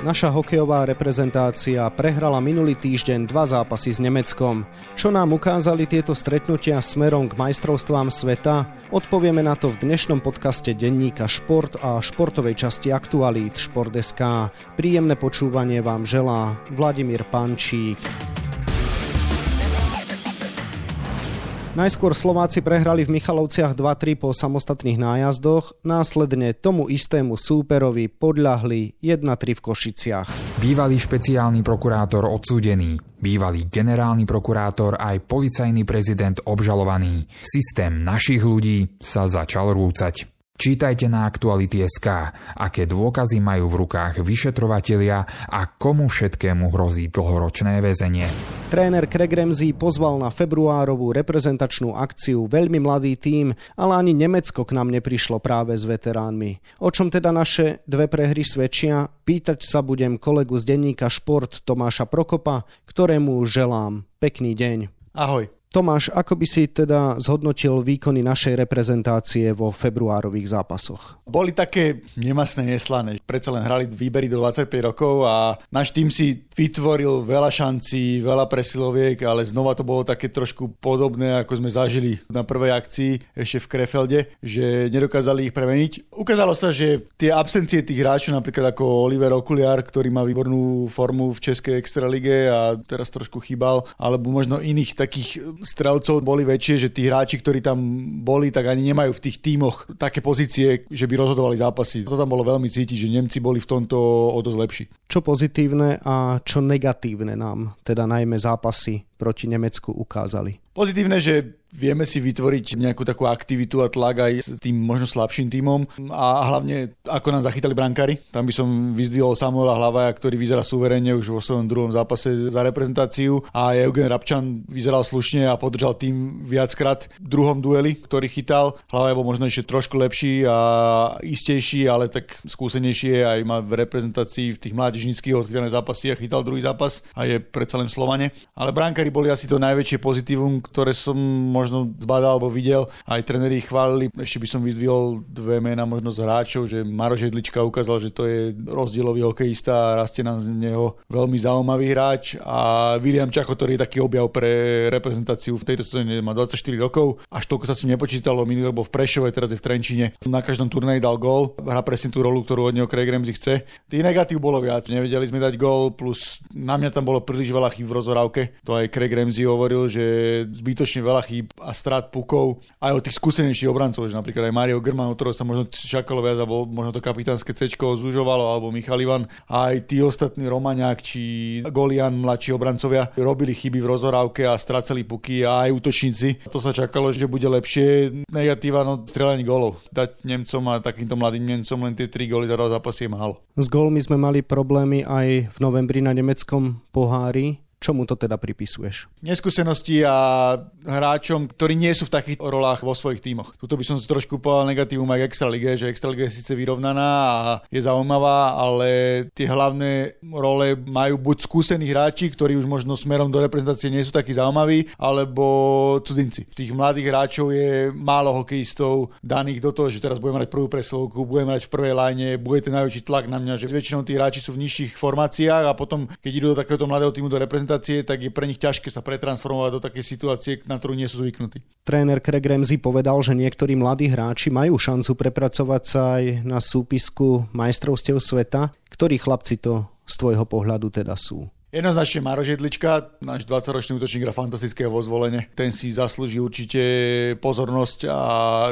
Naša hokejová reprezentácia prehrala minulý týždeň dva zápasy s Nemeckom. Čo nám ukázali tieto stretnutia smerom k majstrovstvám sveta? Odpovieme na to v dnešnom podcaste denníka Šport a športovej časti Aktualít Šport.sk. Príjemné počúvanie vám želá Vladimír Pančík. Najskôr Slováci prehrali v Michalovciach 2-3 po samostatných nájazdoch, následne tomu istému súperovi podľahli 1-3 v Košiciach. Bývalý špeciálny prokurátor odsúdený, bývalý generálny prokurátor aj policajný prezident obžalovaný. Systém našich ľudí sa začal rúcať. Čítajte na Aktuality.sk, aké dôkazy majú v rukách vyšetrovatelia a komu všetkému hrozí dlhoročné väzenie. Tréner Craig Ramsey pozval na februárovú reprezentačnú akciu veľmi mladý tím, ale ani Nemecko k nám neprišlo práve s veteránmi. O čom teda naše dve prehry svedčia, pýtať sa budem kolegu z denníka Šport Tomáša Prokopa, ktorému želám pekný deň. Ahoj. Tomáš, ako by si teda zhodnotil výkony našej reprezentácie vo februárových zápasoch? Boli také nemasné, neslané. Predsa len hrali výbery do 25 rokov a náš tým si vytvoril veľa šancí, veľa presiloviek, ale znova to bolo také trošku podobné, ako sme zažili na prvej akcii ešte v Krefelde, že nedokázali ich premeniť. Ukázalo sa, že tie absencie tých hráčov, napríklad ako Oliver Okuliar, ktorý má výbornú formu v Českej extralige a teraz trošku chýbal, alebo možno iných takých strelcov boli väčšie, že tí hráči, ktorí tam boli, tak ani nemajú v tých tímoch také pozície, že by rozhodovali zápasy. To tam bolo veľmi cítiť, že Nemci boli v tomto o dosť lepší. Čo pozitívne a čo negatívne nám, teda najmä zápasy proti Nemecku ukázali? Pozitívne, že vieme si vytvoriť nejakú takú aktivitu a tlak aj s tým možno slabším tímom a hlavne ako nám zachytali brankári. Tam by som vyzdvihol Samuela Hlavaja, ktorý vyzerá suverene už vo svojom druhom zápase za reprezentáciu a Eugen Rabčan vyzeral slušne a podržal tým viackrát v druhom dueli, ktorý chytal. Hlava bol možno ešte trošku lepší a istejší, ale tak skúsenejší aj má v reprezentácii v tých mládežnických odchytané zápasy a chytal druhý zápas a je predsa len Slovane. Ale brankári boli asi to najväčšie pozitívum, ktoré som možno zbadal alebo videl. Aj tréneri ich chválili. Ešte by som vyzdvihol dve mená možno z hráčov, že Maro Žedlička ukázal, že to je rozdielový hokejista a rastie nám z neho veľmi zaujímavý hráč a William Čacho, ktorý je taký objav pre reprezentáciu v tejto sezóne, má 24 rokov, až toľko sa si nepočítalo, minulý bol v Prešove, teraz je v Trenčine. Na každom turnaji dal gól, hrá presne tú rolu, ktorú od neho Craig Ramsey chce. Tých negatív bolo viac, nevedeli sme dať gól, plus na mňa tam bolo príliš veľa chýb v rozhorávke. To aj Craig Ramsey hovoril, že zbytočne veľa chýb a strát pukov aj od tých skúsenejších obrancov, že napríklad aj Mario German, ktorého sa možno čakalo viac, alebo možno to kapitánske C zužovalo, alebo Michal Ivan, aj tí ostatní Romaňák či Golian, mladší obrancovia, robili chyby v rozhorávke a strácali puky a aj útočníci. To sa čakalo, že bude lepšie. Negatíva, no strelanie golov. Dať Nemcom a takýmto mladým Nemcom len tie tri góly za dva zápasy je málo. S gólmi sme mali problémy aj v novembri na nemeckom pohári. Čomu to teda pripisuješ? Neskúsenosti a hráčom, ktorí nie sú v takých rolách vo svojich tímoch. Tuto by som si trošku povedal negatívum aj k Extralige, že Extraliga je síce vyrovnaná a je zaujímavá, ale tie hlavné role majú buď skúsení hráči, ktorí už možno smerom do reprezentácie nie sú takí zaujímaví, alebo cudzinci. Tých mladých hráčov je málo hokejistov daných do toho, že teraz budeme mať prvú presilovku, budeme mať v prvej line, bude ten najväčší tlak na mňa, že väčšinou tí hráči sú v nižších formáciách a potom, keď idú do takéhoto mladého týmu do reprezentácie, reprezentácie, tak je pre nich ťažké sa pretransformovať do takej situácie, na ktorú nie sú zvyknutí. Tréner Craig Ramsey povedal, že niektorí mladí hráči majú šancu prepracovať sa aj na súpisku majstrovstiev sveta. Ktorí chlapci to z tvojho pohľadu teda sú? Jednoznačne Maro Židlička, náš 20-ročný útočník hrá fantastické vo zvolenie. Ten si zaslúži určite pozornosť a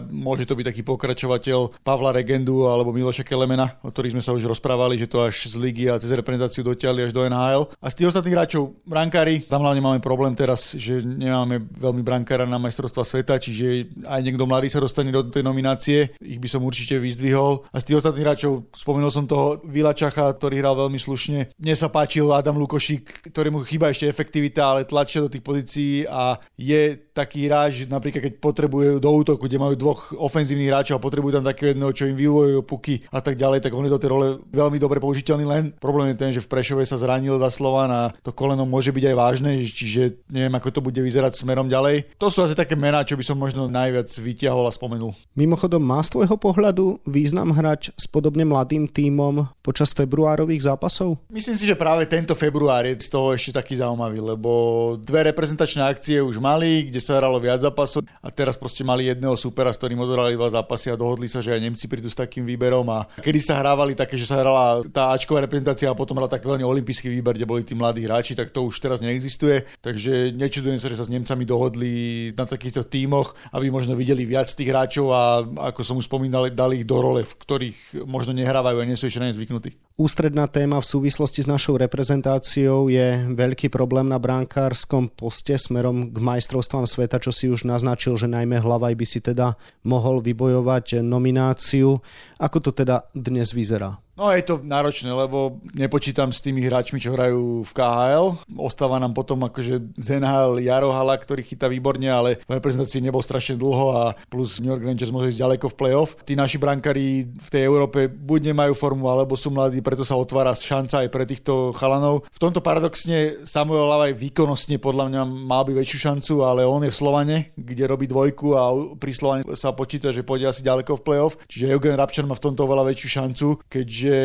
môže to byť taký pokračovateľ Pavla Regendu alebo Miloša Kelemena, o ktorých sme sa už rozprávali, že to až z ligy a cez reprezentáciu dotiahli až do NHL. A z tých ostatných hráčov brankári, tam hlavne máme problém teraz, že nemáme veľmi brankára na majstrovstva sveta, čiže aj niekto mladý sa dostane do tej nominácie, ich by som určite vyzdvihol. A z tých ostatných hráčov spomenul som toho Vilačacha, ktorý hral veľmi slušne. Mne sa páčil Adam Lukoš košík, ktorému chýba ešte efektivita, ale tlačia do tých pozícií a je taký hráč, napríklad keď potrebujú do útoku, kde majú dvoch ofenzívnych hráčov a potrebujú tam takého jedného, čo im vyvojujú puky a tak ďalej, tak on je do tej role veľmi dobre použiteľný. Len problém je ten, že v Prešove sa zranil za Slovan a to koleno môže byť aj vážne, čiže neviem, ako to bude vyzerať smerom ďalej. To sú asi také mená, čo by som možno najviac vyťahol a spomenul. Mimochodom, má z tvojho pohľadu význam hrať s podobne mladým tímom počas februárových zápasov? Myslím si, že práve tento február je z toho ešte taký zaujímavý, lebo dve reprezentačné akcie už mali, kde sa hralo viac zápasov a teraz proste mali jedného supera, s ktorým odohrali dva zápasy a dohodli sa, že aj Nemci prídu s takým výberom a kedy sa hrávali také, že sa hrala tá Ačková reprezentácia a potom hrala taký veľmi olimpijský výber, kde boli tí mladí hráči, tak to už teraz neexistuje. Takže nečudujem sa, že sa s Nemcami dohodli na takýchto tímoch, aby možno videli viac tých hráčov a ako som už spomínal, dali ich do role, v ktorých možno nehrávajú a nie sú ešte na ne zvyknutí. Ústredná téma v súvislosti s našou reprezentáciou je veľký problém na bránkárskom poste smerom k majstrovstvám sveta, čo si už naznačil, že najmä Hlavaj by si teda mohol vybojovať nomináciu. Ako to teda dnes vyzerá? No je to náročné, lebo nepočítam s tými hráčmi, čo hrajú v KHL. Ostáva nám potom akože z NHL Jarohala, ktorý chytá výborne, ale v reprezentácii nebol strašne dlho a plus New York Rangers môže ísť ďaleko v playoff. Tí naši brankári v tej Európe buď nemajú formu, alebo sú mladí, preto sa otvára šanca aj pre týchto chalanov. V tomto paradoxne Samuel Lavaj výkonnostne podľa mňa mal by väčšiu šancu, ale on je v Slovane, kde robí dvojku a pri Slovane sa počíta, že pôjde asi ďaleko v playoff. Čiže Eugen Rabčan má v tomto oveľa väčšiu šancu, keďže že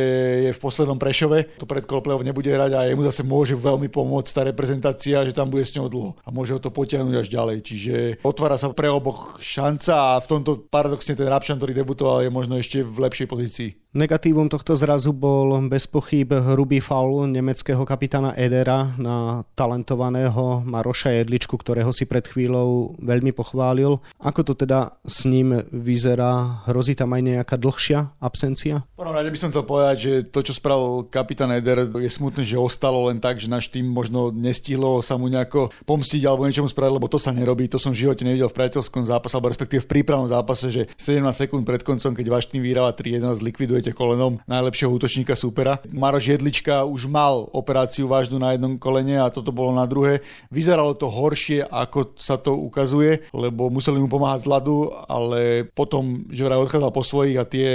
je v poslednom Prešove, to pred play nebude hrať a jemu zase môže veľmi pomôcť tá reprezentácia, že tam bude s ňou dlho a môže ho to potiahnuť až ďalej. Čiže otvára sa pre oboch šanca a v tomto paradoxne ten Rabčan, ktorý debutoval, je možno ešte v lepšej pozícii. Negatívom tohto zrazu bol bez pochyb hrubý faul nemeckého kapitána Edera na talentovaného Maroša Jedličku, ktorého si pred chvíľou veľmi pochválil. Ako to teda s ním vyzerá? Hrozí tam aj nejaká dlhšia absencia? prvom rade by som chcel povedať, že to, čo spravil kapitán Eder, je smutné, že ostalo len tak, že náš tým možno nestihlo sa mu nejako pomstiť alebo niečomu spraviť, lebo to sa nerobí. To som v živote nevidel v priateľskom zápase, alebo respektíve v prípravnom zápase, že 17 sekúnd pred koncom, keď váš tým vyhráva 3-1, zlikviduje budete kolenom najlepšieho útočníka súpera. Maroš Jedlička už mal operáciu vážnu na jednom kolene a toto bolo na druhé. Vyzeralo to horšie, ako sa to ukazuje, lebo museli mu pomáhať z ľadu, ale potom, že vraj odchádzal po svojich a tie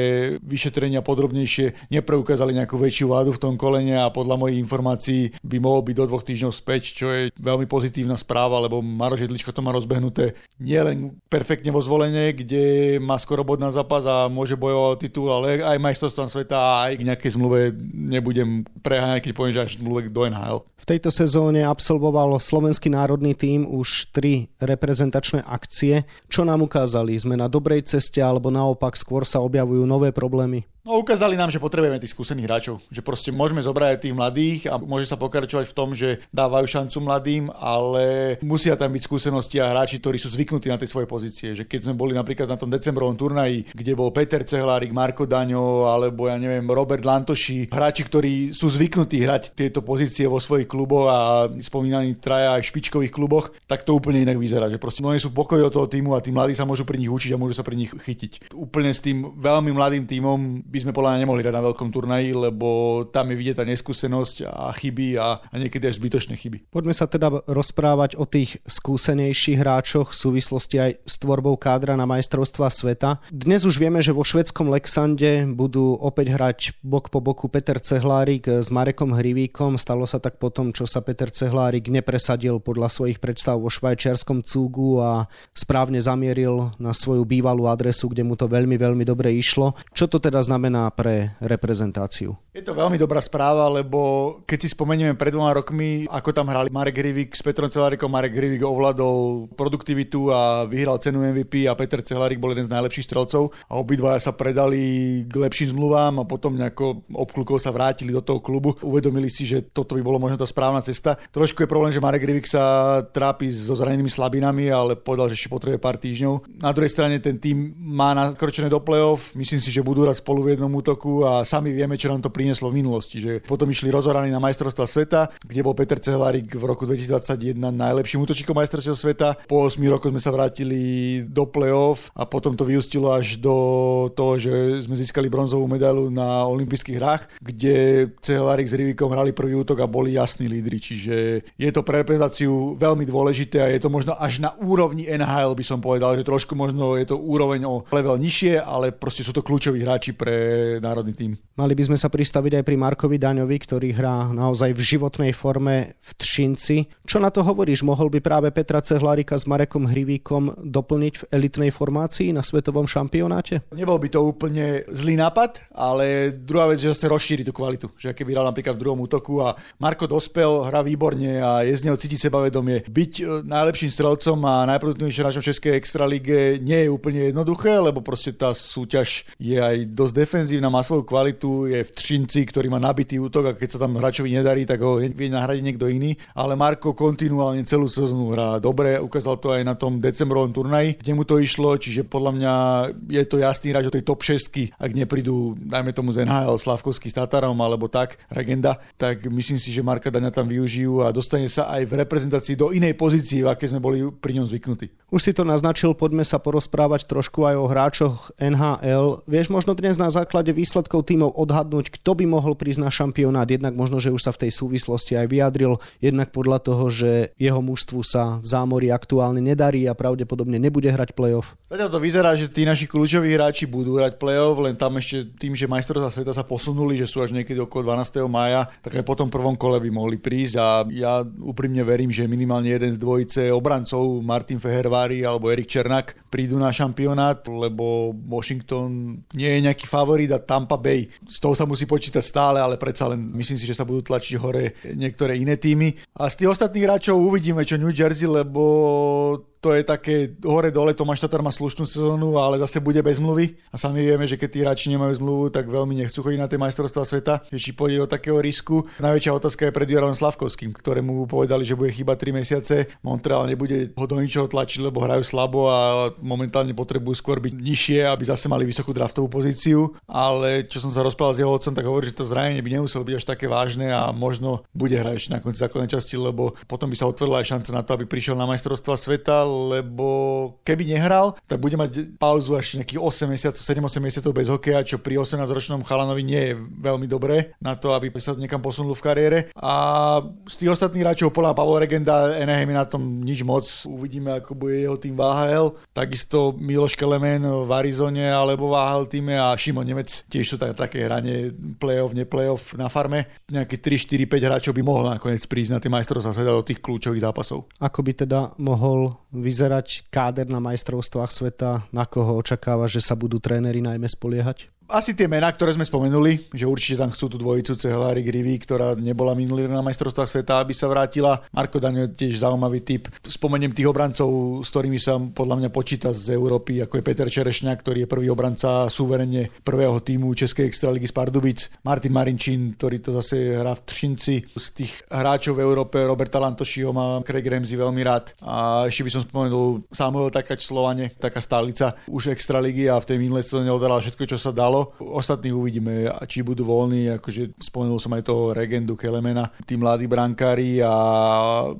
vyšetrenia podrobnejšie nepreukázali nejakú väčšiu vádu v tom kolene a podľa mojich informácií by mohol byť do dvoch týždňov späť, čo je veľmi pozitívna správa, lebo Maroš Jedlička to má rozbehnuté nielen perfektne vo zvolenie, kde má skoro bod na zápas a môže bojovať o titul, ale aj má majstrovstvám sveta a aj k nejakej zmluve nebudem preháňať, keď poviem, že až zmluve do NHL. V tejto sezóne absolvoval slovenský národný tím už tri reprezentačné akcie. Čo nám ukázali? Sme na dobrej ceste alebo naopak skôr sa objavujú nové problémy? No ukázali nám, že potrebujeme tých skúsených hráčov, že proste môžeme zobrať aj tých mladých a môže sa pokračovať v tom, že dávajú šancu mladým, ale musia tam byť skúsenosti a hráči, ktorí sú zvyknutí na tie svoje pozície. Že keď sme boli napríklad na tom decembrovom turnaji, kde bol Peter Cehlárik, Marko Daňo alebo ja neviem Robert Lantoši, hráči, ktorí sú zvyknutí hrať tieto pozície vo svojich kluboch a spomínaní traja aj v špičkových kluboch, tak to úplne inak vyzerá. Že proste nie sú pokoj od toho týmu a tí mladí sa môžu pri nich učiť a môžu sa pri nich chytiť. Úplne s tým veľmi mladým týmom by sme podľa mňa nemohli hrať na veľkom turnaji, lebo tam je vidieť tá neskúsenosť a chyby a, a niekedy až zbytočné chyby. Poďme sa teda rozprávať o tých skúsenejších hráčoch v súvislosti aj s tvorbou kádra na majstrovstva sveta. Dnes už vieme, že vo švedskom Lexande budú opäť hrať bok po boku Peter Cehlárik s Marekom Hrivíkom. Stalo sa tak potom, čo sa Peter Cehlárik nepresadil podľa svojich predstav vo švajčiarskom cúgu a správne zamieril na svoju bývalú adresu, kde mu to veľmi, veľmi dobre išlo. Čo to teda znamená pre reprezentáciu? Je to veľmi dobrá správa, lebo keď si spomenieme pred dvoma rokmi, ako tam hrali Marek Rivik s Petrom Celárikom, Marek Rivik ovládol produktivitu a vyhral cenu MVP a Peter Celárik bol jeden z najlepších strelcov a obidvaja sa predali k lepším zmluvám a potom nejako obklukov sa vrátili do toho klubu. Uvedomili si, že toto by bolo možno tá správna cesta. Trošku je problém, že Marek Rivik sa trápi so zranenými slabinami, ale povedal, že ešte potrebuje pár týždňov. Na druhej strane ten tým má nakročené do play-off. Myslím si, že budú hrať spolu v jednom útoku a sami vieme, čo nám to prinieslo v minulosti. Že potom išli rozoraní na majstrovstva sveta, kde bol Peter Cehlarik v roku 2021 najlepším útočníkom majstrovstva sveta. Po 8 rokoch sme sa vrátili do play-off a potom to vyústilo až do toho, že sme získali bronzovú medailu na olympijských hrách, kde Cehelárik s Rivikom hrali prvý útok a boli jasní lídry, čiže je to pre reprezentáciu veľmi dôležité a je to možno až na úrovni NHL by som povedal, že trošku možno je to úroveň o level nižšie, ale proste sú to kľúčoví hráči pre národný tým. Mali by sme sa pristaviť aj pri Markovi Daňovi, ktorý hrá naozaj v životnej forme v Třinci. Čo na to hovoríš? Mohol by práve Petra Cehlárika s Marekom Hrivíkom doplniť v elitnej formácii na svetovom šampionáte? Nebol by to úplne zlý nápad, ale druhá vec, že sa rozšíri tú kvalitu. Že keby hral napríklad v druhom útoku a Marko dospel, hrá výborne a je z neho cítiť sebavedomie. Byť e, najlepším strelcom a najproduktívnejším hráčom Českej extralíge nie je úplne jednoduché, lebo proste tá súťaž je aj dosť defenzívna, má svoju kvalitu, je v Třinci, ktorý má nabitý útok a keď sa tam hráčovi nedarí, tak ho vie nahradiť niekto iný. Ale Marko kontinuálne celú sezónu hrá dobre, ukázal to aj na tom decembrovom turnaji, kde mu to išlo, čiže podľa mňa je to jasný hráč o tej top 6, ak neprídu, dajme tomu z NHL, Slavkovský s Tatarom alebo tak, Regenda, tak myslím si, že Marka Daňa tam využijú a dostane sa aj v reprezentácii do inej pozície, v aké sme boli pri ňom zvyknutí. Už si to naznačil, poďme sa porozprávať trošku aj o hráčoch NHL. Vieš možno dnes na základe výsledkov tímov odhadnúť, kto by mohol prísť na šampionát, jednak možno, že už sa v tej súvislosti aj vyjadril, jednak podľa toho, že jeho mužstvu sa v zámori aktuálne nedarí a pravdepodobne nebude hrať playoff. Zatiaľ to vyzerá, že tí naši kľúčoví hráči budú hrať playoff, len tam ešte tým, že majstrovstvá sveta sa posunuli, že sú až niekedy okolo 12. maja, tak aj po tom prvom kole by mohli prísť a ja úprimne verím, že minimálne jeden z dvojice obrancov, Martin Fehervári alebo Erik Černák, prídu na šampionát, lebo Washington nie je nejaký favorit a Tampa Bay. Z toho sa musí počítať stále, ale predsa len myslím si, že sa budú tlačiť hore niektoré iné týmy. A z tých ostatných hráčov uvidíme, čo New Jersey, lebo to je také hore-dole, Tomáš Tatar má slušnú sezónu, ale zase bude bez zmluvy. A sami vieme, že keď tí hráči nemajú zmluvu, tak veľmi nechcú chodiť na tie majstrovstvá sveta, že či pôjde do takého risku. Najväčšia otázka je pred Jarom Slavkovským, ktorému povedali, že bude chyba 3 mesiace. Montreal nebude ho do ničoho tlačiť, lebo hrajú slabo a momentálne potrebujú skôr byť nižšie, aby zase mali vysokú draftovú pozíciu. Ale čo som sa rozprával s jeho otcom, tak hovorí, že to zranenie by nemuselo byť až také vážne a možno bude hrať ešte na konci základnej časti, lebo potom by sa otvorila aj šanca na to, aby prišiel na majstrovstvá sveta, lebo keby nehral, tak bude mať pauzu až nejakých 8 mesiacov, 7-8 mesiacov bez hokeja, čo pri 18-ročnom chalanovi nie je veľmi dobré na to, aby sa niekam posunul v kariére. A z tých ostatných hráčov podľa Pavel Regenda Anaheim na tom nič moc. Uvidíme, ako bude jeho tým VHL. Takisto Miloš Kelemen v Arizone alebo VHL týme a Šimon Nemec tiež sú také hranie playoff, neplayoff na farme. Nejaké 3, 4, 5 hráčov by mohlo nakoniec prísť na tie majstrovstvá sveta do tých kľúčových zápasov. Ako by teda mohol vyzerať káder na majstrovstvách sveta, na koho očakáva, že sa budú tréneri najmä spoliehať? Asi tie mená, ktoré sme spomenuli, že určite tam chcú tú dvojicu Cehelári Grivi, ktorá nebola minulý na majstrovstvách sveta, aby sa vrátila. Marko Daňo je tiež zaujímavý typ. Spomeniem tých obrancov, s ktorými sa podľa mňa počíta z Európy, ako je Peter Čerešňa, ktorý je prvý obranca suverene prvého týmu Českej extraligy z Pardubic. Martin Marinčín, ktorý to zase hrá v Třinci. Z tých hráčov v Európe Roberta Lantošiho má Craig Ramsey veľmi rád. A ešte by som spomenul Samuel Takač Slovane, taká stálica už extraligy a v tej minulej sezóne odoral všetko, čo sa dalo stalo. Ostatní uvidíme, či budú voľní, akože spomenul som aj toho Regendu Kelemena, tí mladí brankári a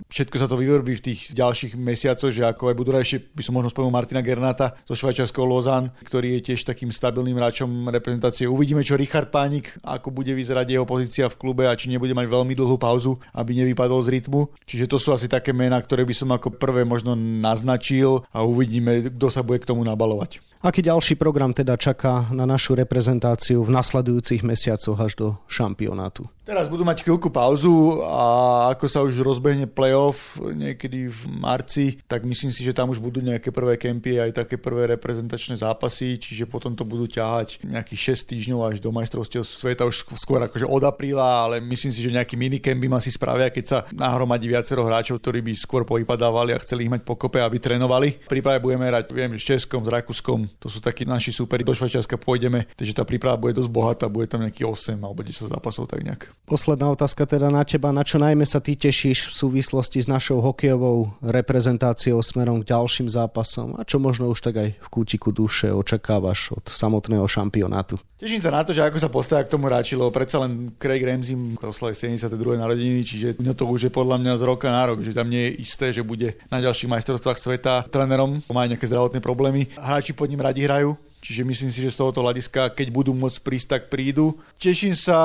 všetko sa to vyvrbí v tých ďalších mesiacoch, že ako aj budú ešte by som možno spomenul Martina Gernata zo švajčiarského Lozan, ktorý je tiež takým stabilným hráčom reprezentácie. Uvidíme, čo Richard Pánik, ako bude vyzerať jeho pozícia v klube a či nebude mať veľmi dlhú pauzu, aby nevypadol z rytmu. Čiže to sú asi také mená, ktoré by som ako prvé možno naznačil a uvidíme, kto sa bude k tomu nabalovať. Aký ďalší program teda čaká na našu reprezentáciu v nasledujúcich mesiacoch až do šampionátu? Teraz budú mať chvíľku pauzu a ako sa už rozbehne playoff niekedy v marci, tak myslím si, že tam už budú nejaké prvé kempy aj také prvé reprezentačné zápasy, čiže potom to budú ťahať nejakých 6 týždňov až do majstrovstiev sveta už skôr akože od apríla, ale myslím si, že nejaký minikemp ma si spravia, keď sa nahromadí viacero hráčov, ktorí by skôr povypadávali a chceli ich mať pokope, aby trénovali. Príprave budeme hrať, viem, s Českom, s Rakúskom, to sú takí naši superi, do Švajčiarska pôjdeme, takže tá príprava bude dosť bohatá, bude tam nejaký 8 alebo 10 zápasov tak nejak. Posledná otázka teda na teba. Na čo najmä sa ty tešíš v súvislosti s našou hokejovou reprezentáciou smerom k ďalším zápasom? A čo možno už tak aj v kútiku duše očakávaš od samotného šampionátu? Teším sa na to, že ako sa postavia k tomu hráči, lebo predsa len Craig Ramsey oslaví 72. narodeniny, čiže to už je podľa mňa z roka na rok, že tam nie je isté, že bude na ďalších majstrovstvách sveta trénerom, má nejaké zdravotné problémy. Hráči pod ním radi hrajú, čiže myslím si, že z tohoto hľadiska, keď budú môcť prísť, tak prídu. Teším sa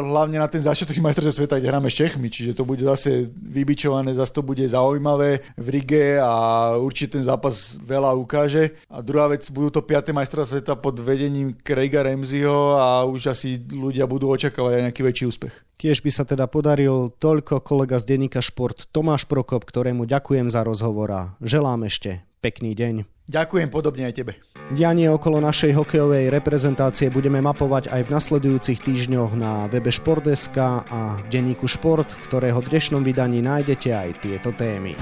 hlavne na ten začiatok majstrovstiev sveta, kde hráme s Čechmi, čiže to bude zase vybičované, zase to bude zaujímavé v Rige a určite ten zápas veľa ukáže. A druhá vec, budú to 5. majstrovstvá sveta pod vedením Craiga Ramseyho a už asi ľudia budú očakávať aj nejaký väčší úspech. Kiež by sa teda podaril toľko kolega z denníka Šport Tomáš Prokop, ktorému ďakujem za rozhovor a želám ešte pekný deň. Ďakujem podobne aj tebe. Dianie okolo našej hokejovej reprezentácie budeme mapovať aj v nasledujúcich týždňoch na webe Športeska a v denníku Šport, v ktorého dnešnom vydaní nájdete aj tieto témy.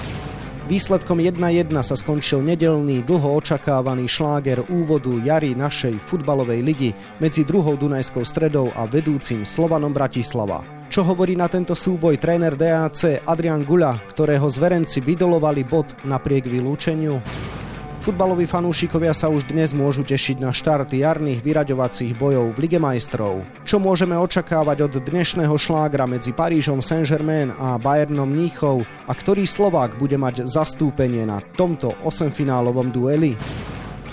Výsledkom 1-1 sa skončil nedelný, dlho očakávaný šláger úvodu jary našej futbalovej ligy medzi druhou Dunajskou stredou a vedúcim Slovanom Bratislava. Čo hovorí na tento súboj tréner DAC Adrian Gula, ktorého zverenci vydolovali bod napriek vylúčeniu? Futbaloví fanúšikovia sa už dnes môžu tešiť na štart jarných vyraďovacích bojov v Lige majstrov. Čo môžeme očakávať od dnešného šlágra medzi Parížom Saint-Germain a Bayernom Mníchov a ktorý Slovák bude mať zastúpenie na tomto osemfinálovom dueli?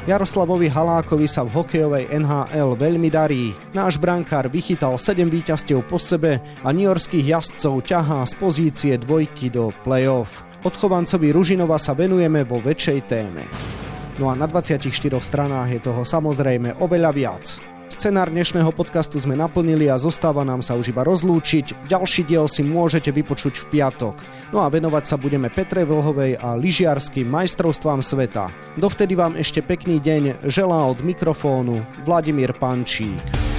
Jaroslavovi Halákovi sa v hokejovej NHL veľmi darí. Náš brankár vychytal 7 víťazstiev po sebe a Yorkských jazdcov ťahá z pozície dvojky do play-off. Odchovancovi Ružinova sa venujeme vo väčšej téme. No a na 24 stranách je toho samozrejme oveľa viac. Scenár dnešného podcastu sme naplnili a zostáva nám sa už iba rozlúčiť. Ďalší diel si môžete vypočuť v piatok. No a venovať sa budeme Petre Vlhovej a lyžiarským majstrovstvám sveta. Dovtedy vám ešte pekný deň želá od mikrofónu Vladimír Pančík.